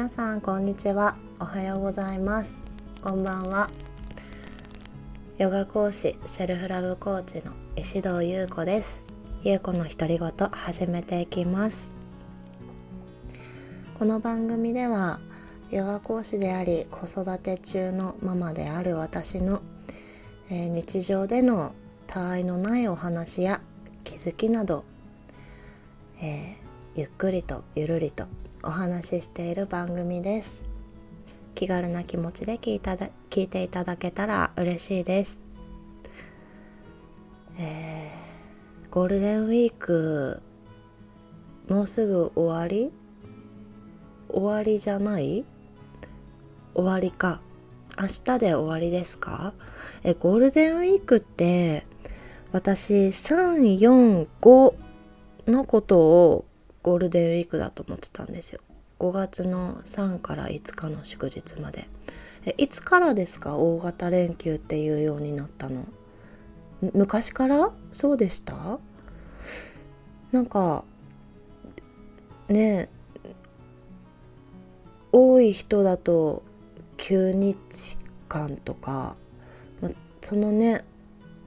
皆さんこんにちは。おはようございます。こんばんは。ヨガ講師セルフラブコーチの石堂優子です。優子の独り言始めていきます。この番組ではヨガ講師であり子育て中のママである私の、えー、日常での他愛のないお話や気づきなど、えー、ゆっくりとゆるりとお話ししている番組です。気軽な気持ちで聞いただ聞いていただけたら嬉しいです、えー、ゴールデンウィークもうすぐ終わり？終わりじゃない？終わりか。明日で終わりですか？えゴールデンウィークって私345のことをゴールデンウィークだと思ってたんですよ。5月の3から5日の祝日まで。えいつからですか？大型連休っていうようになったの。昔から？そうでした？なんかね多い人だと9日間とか、ま、そのね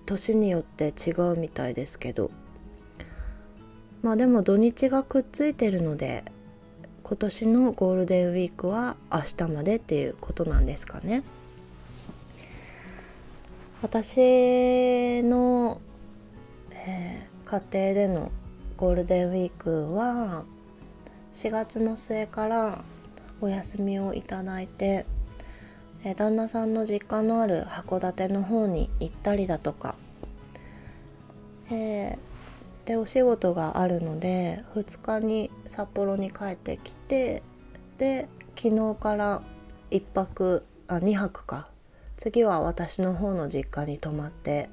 年によって違うみたいですけど。まあでも土日がくっついてるので今年のゴールデンウィークは明日までっていうことなんですかね。私の、えー、家庭でのゴールデンウィークは4月の末からお休みをいただいて、えー、旦那さんの実家のある函館の方に行ったりだとか、えー、でお仕事があるので2日に札幌に帰ってきてで昨日から1泊あ2泊か。次は私の方の実家に泊まって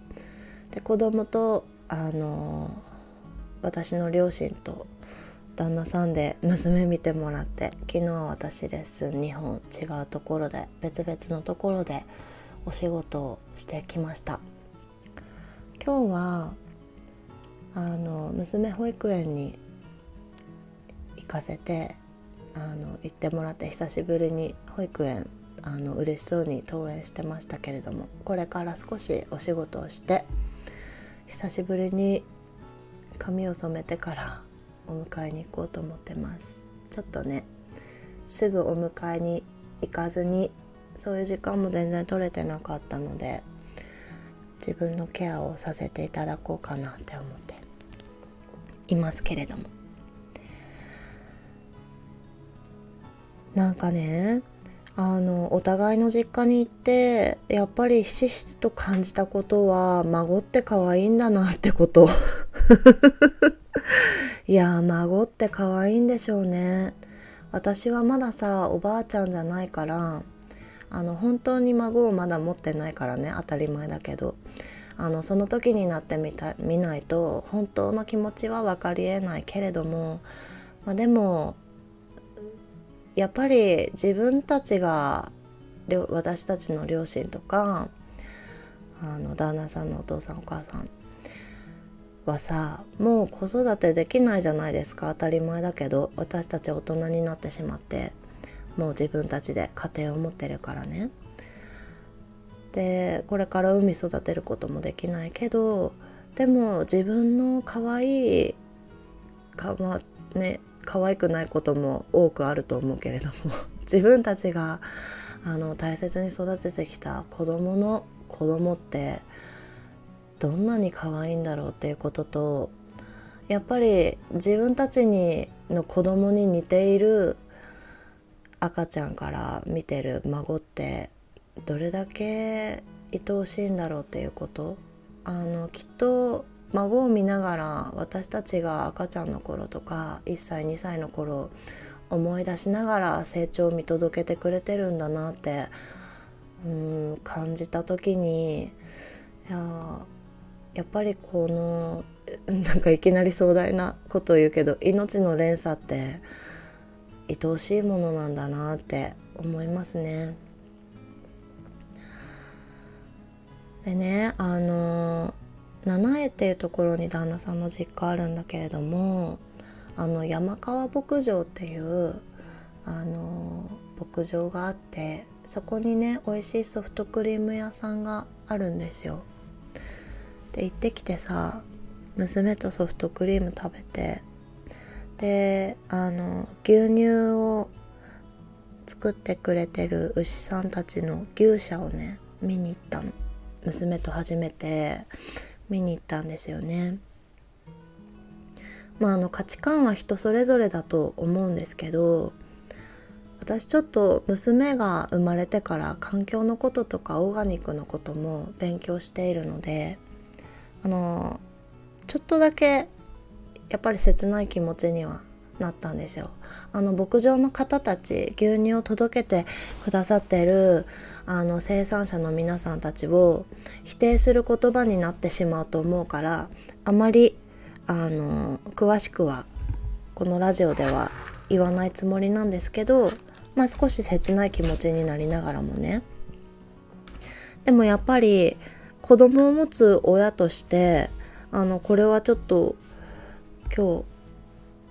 で子供とあの私の両親と旦那さんで娘見てもらって昨日は私レッスン2本違うところで別々のところでお仕事をしてきました。今日はあの娘保育園に行かせてあの行ってもらって久しぶりに保育園あの嬉しそうに登園してましたけれどもこれから少しお仕事をして久しぶりに髪を染めてからお迎えに行こうと思ってます。ちょっとねすぐお迎えに行かずにそういう時間も全然取れてなかったので自分のケアをさせていただこうかなって思っていますけれども。なんかねあのお互いの実家に行ってやっぱりひしひしと感じたことは孫って可愛いんだなってこと。いや孫って可愛いんでしょうね。私はまださおばあちゃんじゃないからあの本当に孫をまだ持ってないからね当たり前だけど。あのその時になってみた見ないと本当の気持ちは分かりえないけれども、まあ、でもやっぱり自分たちが私たちの両親とかあの旦那さんのお父さんお母さんはさもう子育てできないじゃないですか当たり前だけど私たち大人になってしまってもう自分たちで家庭を持ってるからね。でこれから海育てることもできないけどでも自分の可愛いかまね可愛くないことも多くあると思うけれども 自分たちがあの大切に育ててきた子供の子供ってどんなに可愛いんだろうっていうこととやっぱり自分たちにの子供に似ている赤ちゃんから見てる孫ってどれだけ愛おしいんだろうっていうことあのきっと孫を見ながら私たちが赤ちゃんの頃とか1歳2歳の頃思い出しながら成長を見届けてくれてるんだなってうん感じた時にいややっぱりこの なんかいきなり壮大なことを言うけど命の連鎖って愛おしいものなんだなって思いますね。でねあの七重っていうところに旦那さんの実家あるんだけれどもあの山川牧場っていうあの牧場があってそこにね美味しいソフトクリーム屋さんがあるんですよ。で行ってきてさ娘とソフトクリーム食べてであの牛乳を作ってくれてる牛さんたちの牛舎をね見に行ったの娘と初めて見に行ったんですよね。まああの価値観は人それぞれだと思うんですけど私ちょっと娘が生まれてから環境のこととかオーガニックのことも勉強しているのであのちょっとだけやっぱり切ない気持ちにはなったんですよ。あの牧場の方たち牛乳を届けてくださってるあの生産者の皆さんたちを否定する言葉になってしまうと思うからあまりあの詳しくはこのラジオでは言わないつもりなんですけど、まあ、少し切ない気持ちになりながらもねでもやっぱり子供を持つ親としてあのこれはちょっと今日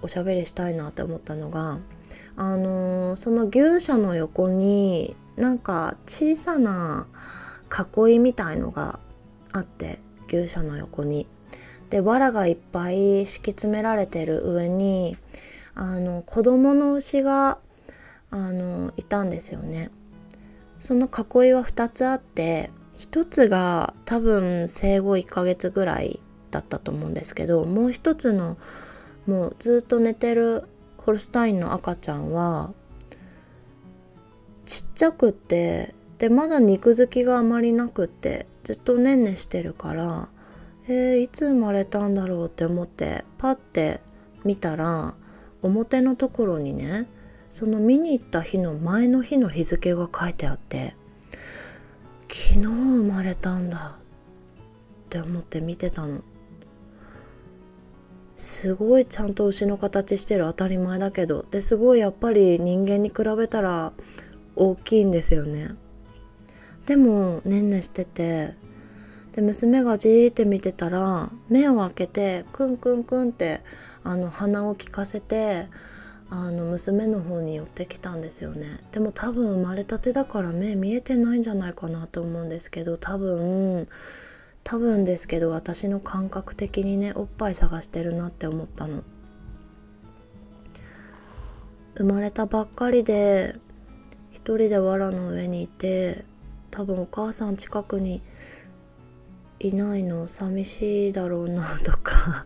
おしゃべりしたいなって思ったのがあのー、その牛舎の横になんか小さな囲いみたいのがあって牛舎の横に。で藁がいっぱい敷き詰められてる上にあの子供の牛があのいたんですよね。その囲いは2つあって1つが多分生後1ヶ月ぐらいだったと思うんですけどもう一つのもうずっと寝てるホルスタインの赤ちゃんはちっちゃくってでまだ肉付きがあまりなくってずっとねんねしてるからえー、いつ生まれたんだろうって思ってパッて見たら表のところにねその見に行った日の前の日の日付が書いてあって昨日生まれたんだって思って見てたの。すごいちゃんと牛の形してる当たり前だけどですごいやっぱり人間に比べたら大きいんですよね。でもねんねしててで娘がじーって見てたら目を開けてクンクンクンってあの鼻を利かせてあの娘の方に寄ってきたんですよね。でも多分生まれたてだから目見えてないんじゃないかなと思うんですけど多分多分ですけど私の感覚的にねおっぱい探してるなって思ったの。生まれたばっかりで一人で藁の上にいて多分お母さん近くにいないの。寂しいだろうなとか。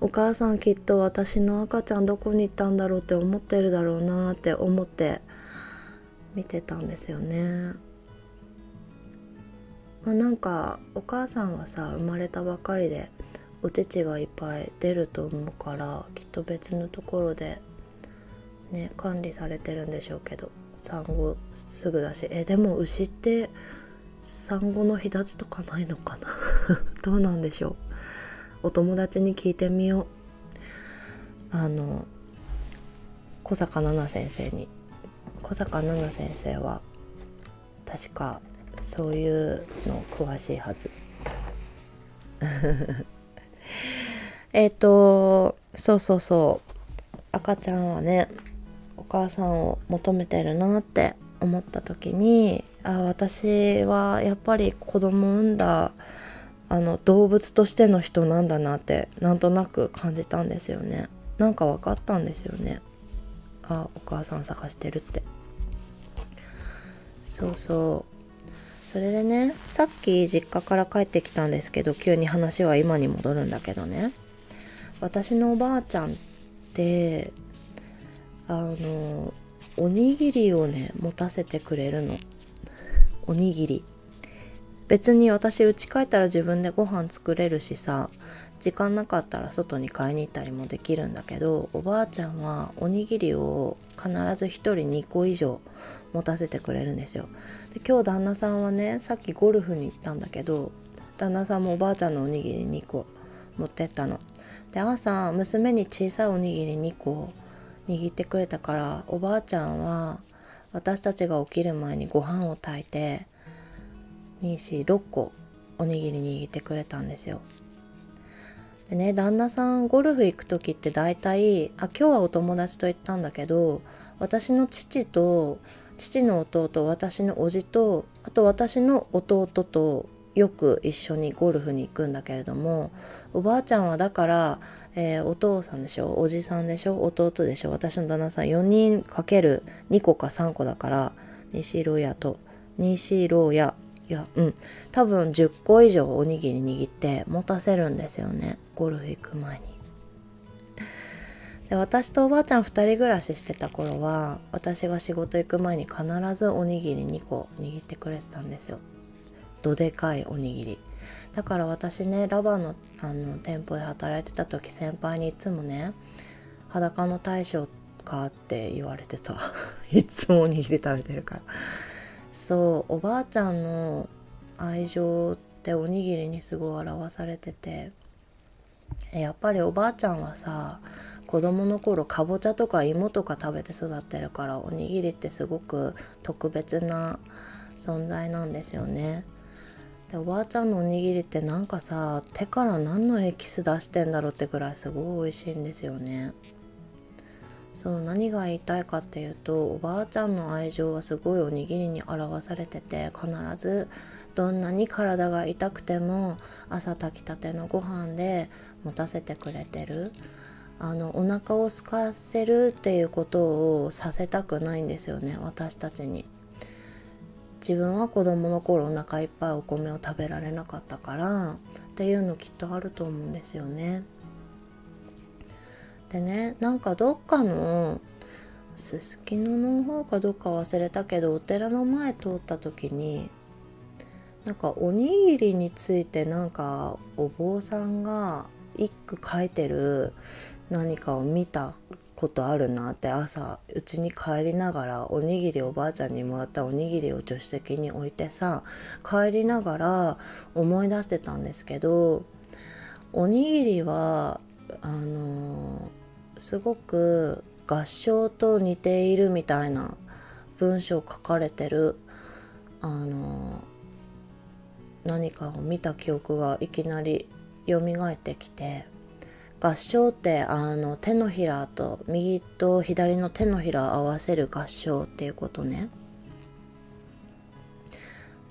お母さんきっと私の赤ちゃんどこに行ったんだろうって思ってるだろうなって思って見てたんですよね。まあ、なんかお母さんはさ生まれたばかりでお乳がいっぱい出ると思うからきっと別のところでね管理されてるんでしょうけど産後すぐだし。えでも牛って産後の日立ちとかないのかな？どうなんでしょう？お友達に聞いてみよう。あの小坂奈々先生に。小坂奈々先生は確かそういうの詳しいはず。えっとそうそうそう。赤ちゃんはねお母さんを求めてるなって思った時にあ私はやっぱり子供産んだあの動物としての人なんだなってなんとなく感じたんですよね。なんか分かったんですよね。あお母さん探してるって。そうそう。それでねさっき実家から帰ってきたんですけど急に話は今に戻るんだけどね。私のおばあちゃんってあのおにぎりをね持たせてくれるの。おにぎり。別に私家帰ったら自分でご飯作れるしさ時間なかったら外に買いに行ったりもできるんだけどおばあちゃんはおにぎりを必ず1人2個以上持たせてくれるんですよ。で今日旦那さんはねさっきゴルフに行ったんだけど旦那さんもおばあちゃんのおにぎり2個持ってったの。で朝娘に小さいおにぎり2個握ってくれたからおばあちゃんは私たちが起きる前にご飯を炊いて246個おにぎり握ってくれたんですよ。でね旦那さんゴルフ行く時って大体あ今日はお友達と行ったんだけど私の父と父の弟私の叔父とあと私の弟とよく一緒にゴルフに行くんだけれどもおばあちゃんはだから、えー、お父さんでしょ？おじさんでしょ？弟でしょ？私の旦那さん4人かける2個か3個だから西郎屋と西郎屋いやうん。多分10個以上おにぎり握って持たせるんですよねゴルフ行く前に。で私とおばあちゃん2人暮らししてた頃は私が仕事行く前に必ずおにぎり2個握ってくれてたんですよ。どでかいおにぎり。だから私ねラバのあの店舗で働いてた時先輩にいつもね「裸の大将か?」って言われてた。いつもおにぎり食べてるから。そうおばあちゃんの愛情っておにぎりにすごい表されててやっぱりおばあちゃんはさ子供の頃かぼちゃとか芋とか食べて育ってるからおにぎりってすごく特別な存在なんですよね。でおばあちゃんのおにぎりってなんかさ手から何のエキス出してんだろうってぐらいすごい美味しいんですよね。そう何が言いたいかっていうとおばあちゃんの愛情はすごいおにぎりに表されてて必ずどんなに体が痛くても朝炊きたてのご飯で持たせてくれてるあのお腹を空かせるっていうことをさせたくないんですよね私たちに。自分は子供の頃お腹いっぱいお米を食べられなかったからっていうのきっとあると思うんですよね。でねなんかどっかのすすきのの方かどっか忘れたけどお寺の前通った時になんかおにぎりについてなんかお坊さんが一句書いてる何かを見たことあるなって朝うちに帰りながらおにぎりおばあちゃんにもらったおにぎりを助手席に置いてさ帰りながら思い出してたんですけどおにぎりはあのすごく合唱と似ているみたいな文章書かれてるあの何かを見た記憶がいきなり蘇ってきて合唱ってあの手のひらと右と左の手のひらを合わせる合唱っていうことね。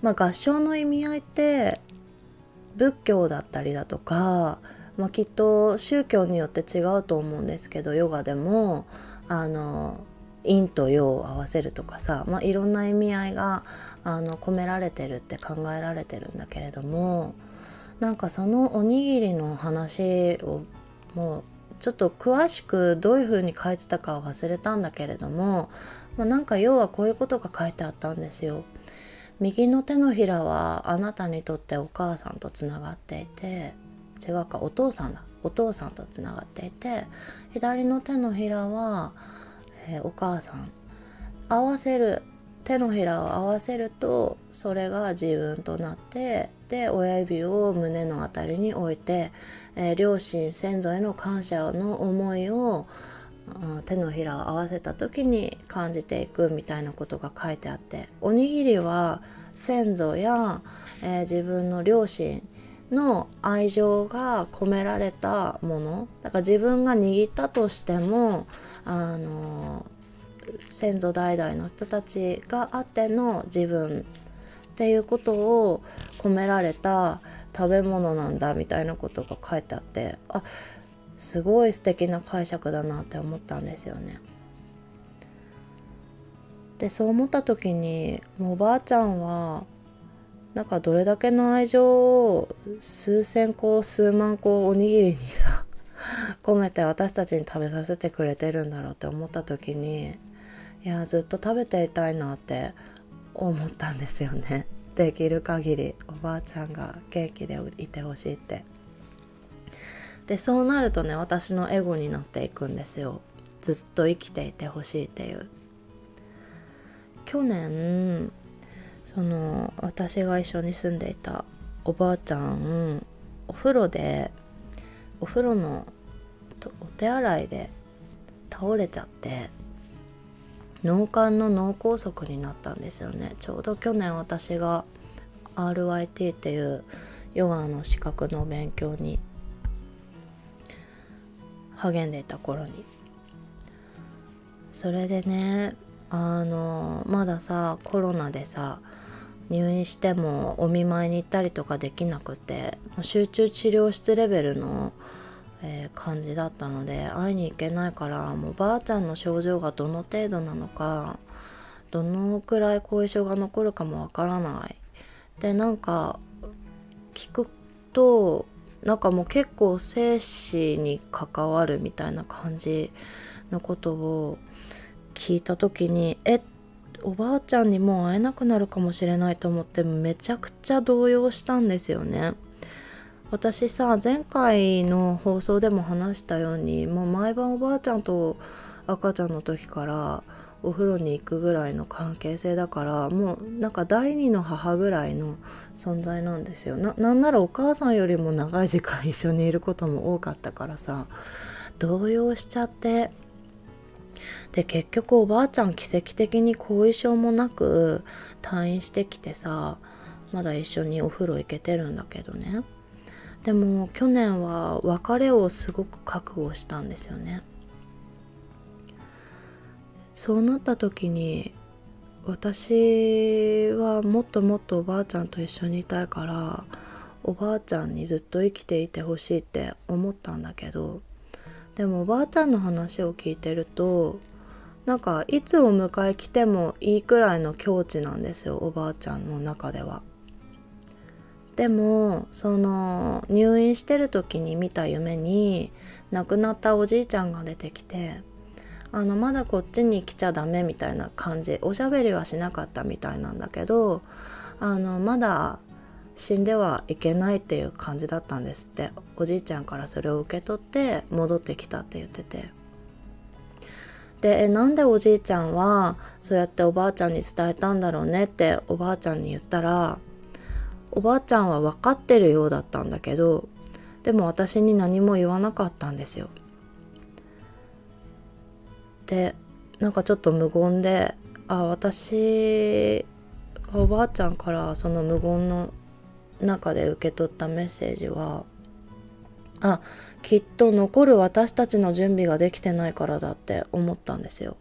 まあ、合唱の意味合いって仏教だったりだとか、まあ、きっと宗教によって違うと思うんですけどヨガでもあの陰と陽を合わせるとかさ、まあ、いろんな意味合いがあの込められてるって考えられてるんだけれどもなんかそのおにぎりの話をもうちょっと詳しくどういうふうに書いてたかは忘れたんだけれども、まあ、なんか要はこういうことが書いてあったんですよ。右の手のひらはあなたにとってお母さんとつながっていて違うかお父さんだお父さんとつながっていて左の手のひらは、えー、お母さん合わせる手のひらを合わせるとそれが自分となってで親指を胸の辺りに置いて、えー、両親先祖への感謝の思いを手のひらを合わせた時に感じていくみたいなことが書いてあっておにぎりは先祖や、えー、自分の両親の愛情が込められたもの。だから自分が握ったとしてもあの先祖代々の人たちがあっての自分っていうことを込められた食べ物なんだみたいなことが書いてあってあすごい素敵な解釈だなって思ったんですよね。でそう思った時にもうおばあちゃんはなんかどれだけの愛情を数千個数万個おにぎりにさ 込めて私たちに食べさせてくれてるんだろうって思った時にいやずっと食べていたいなって思ったんですよね。できる限りおばあちゃんが元気でいてほしいって。でそうなるとね私のエゴになっていくんですよ。ずっと生きていてほしいっていう。去年その私が一緒に住んでいたおばあちゃんお風呂でお風呂のお手洗いで倒れちゃって脳幹の脳梗塞になったんですよね。ちょうど去年私が RYT っていうヨガの資格の勉強に励んでいた頃に。それでねあのまださコロナでさ入院してもお見舞いに行ったりとかできなくて集中治療室レベルの、えー、感じだったので会いに行けないからもうばあちゃんの症状がどの程度なのかどのくらい後遺症が残るかもわからないでなんか聞くとなんかもう結構生死に関わるみたいな感じのことを聞いた時にえおばあちゃんにもう会えなくなるかもしれないと思ってめちゃくちゃ動揺したんですよね。私さ前回の放送でも話したようにもう毎晩おばあちゃんと赤ちゃんの時からお風呂に行くぐらいの関係性だからもうなんか第二の母ぐらいの存在なんですよ。ななんならお母さんよりも長い時間一緒にいることも多かったからさ動揺しちゃって。で結局おばあちゃん奇跡的に後遺症もなく退院してきてさまだ一緒にお風呂行けてるんだけどね。でも去年は別れをすごく覚悟したんですよねそうなった時に私はもっともっとおばあちゃんと一緒にいたいからおばあちゃんにずっと生きていてほしいって思ったんだけどでもおばあちゃんの話を聞いてるとなんかいつお迎え来てもいいくらいの境地なんですよおばあちゃんの中では。でもその入院してる時に見た夢に亡くなったおじいちゃんが出てきてあのまだこっちに来ちゃダメみたいな感じおしゃべりはしなかったみたいなんだけどあのまだ死んではいけないっていう感じだったんですって。おじいちゃんからそれを受け取って戻ってきたって言ってて。でえなんでおじいちゃんはそうやっておばあちゃんに伝えたんだろうねっておばあちゃんに言ったらおばあちゃんは分かってるようだったんだけどでも私に何も言わなかったんですよ。でなんかちょっと無言であ私おばあちゃんからその無言の中で受け取ったメッセージはあきっと残る私たちの準備ができてないからだって思ったんですよ。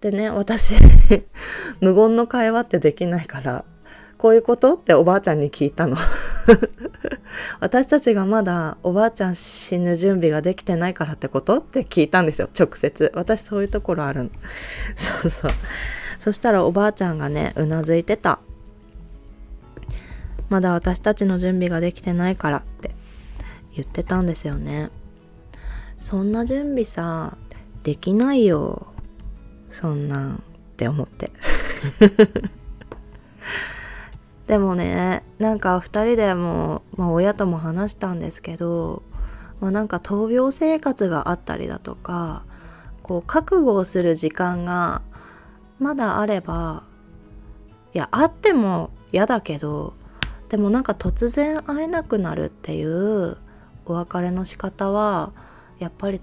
でね私 無言の会話ってできないからこういうこと？っておばあちゃんに聞いたの。私たちがまだおばあちゃん死ぬ準備ができてないからってこと？って聞いたんですよ。直接。私そういうところあるの。そうそう。そしたらおばあちゃんがねうなずいてた。まだ私たちの準備ができてないからって。言ってたんですよね。そんな準備さできないよ。そんなんって思って。でもねなんか2人でも、まあ、親とも話したんですけど、まあ、なんか闘病生活があったりだとかこう覚悟をする時間がまだあればいやあっても嫌だけどでもなんか突然会えなくなるっていうお別れの仕方はやっぱり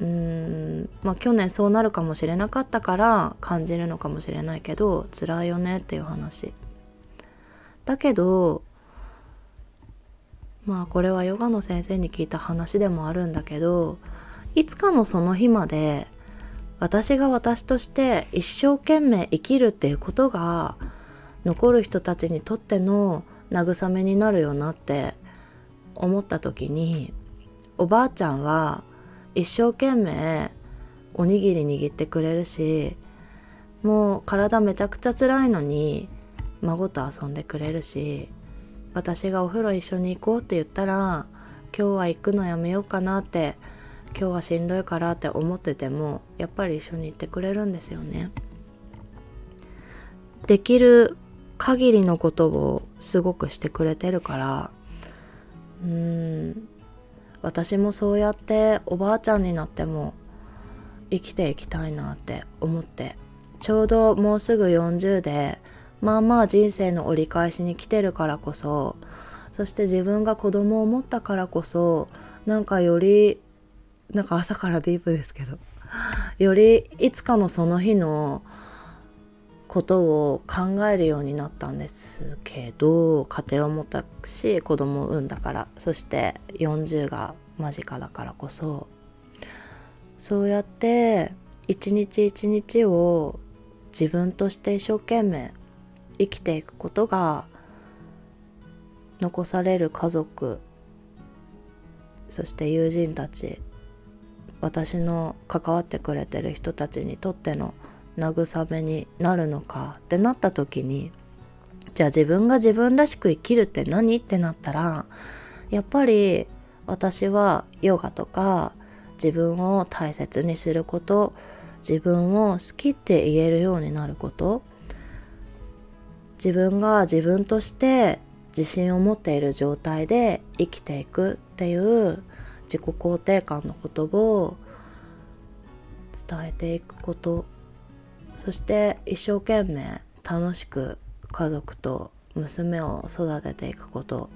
うーんまあ去年そうなるかもしれなかったから感じるのかもしれないけど辛いよねっていう話。だけどまあこれはヨガの先生に聞いた話でもあるんだけどいつかのその日まで私が私として一生懸命生きるっていうことが残る人たちにとっての慰めになるよなって思った時におばあちゃんは一生懸命おにぎり握ってくれるしもう体めちゃくちゃ辛いのに孫と遊んでくれるし私がお風呂一緒に行こうって言ったら今日は行くのやめようかなって今日はしんどいからって思っててもやっぱり一緒に行ってくれるんですよね。できる限りのことをすごくしてくれてるからうーん私もそうやっておばあちゃんになっても生きていきたいなって思ってちょうどもうすぐ40でまあまあ人生の折り返しに来てるからこそそして自分が子供を持ったからこそなんかよりなんか朝からディープですけどよりいつかのその日のことを考えるようになったんですけど家庭を持ったし子供を産んだからそして40が間近だからこそそうやって一日一日を自分として一生懸命生きていくことが残される家族そして友人たち私の関わってくれてる人たちにとっての慰めになるのかってなった時にじゃあ自分が自分らしく生きるって何？ってなったらやっぱり私はヨガとか自分を大切にすること自分を好きって言えるようになること自分が自分として自信を持っている状態で生きていくっていう自己肯定感の言葉を伝えていくこと。そして一生懸命楽しく家族と娘を育てていくこと。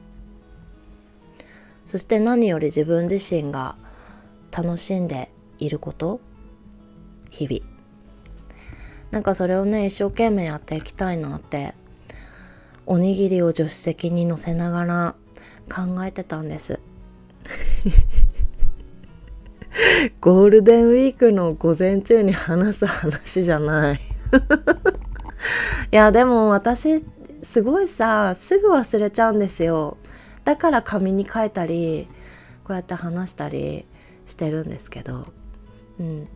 そして何より自分自身が楽しんでいること。日々。なんかそれをね一生懸命やっていきたいなっておにぎりを助手席に乗せながら考えてたんです。ゴールデンウィークの午前中に話す話じゃない。いやでも私すごいさすぐ忘れちゃうんですよ。だから紙に書いたりこうやって話したりしてるんですけど、うん、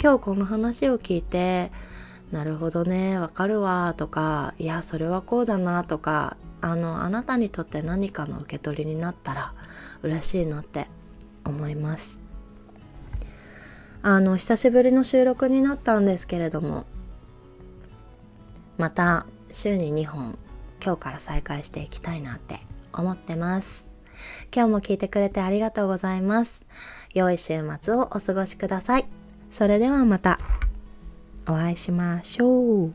今日この話を聞いてなるほどねわかるわとかいやそれはこうだなとかあのあなたにとって何かの受け取りになったら嬉しいなって思います。あの久しぶりの収録になったんですけれどもまた週に2本今日から再開していきたいなって思ってます。今日も聞いてくれてありがとうございます。良い週末をお過ごしください。それではまた。お会いしましょう。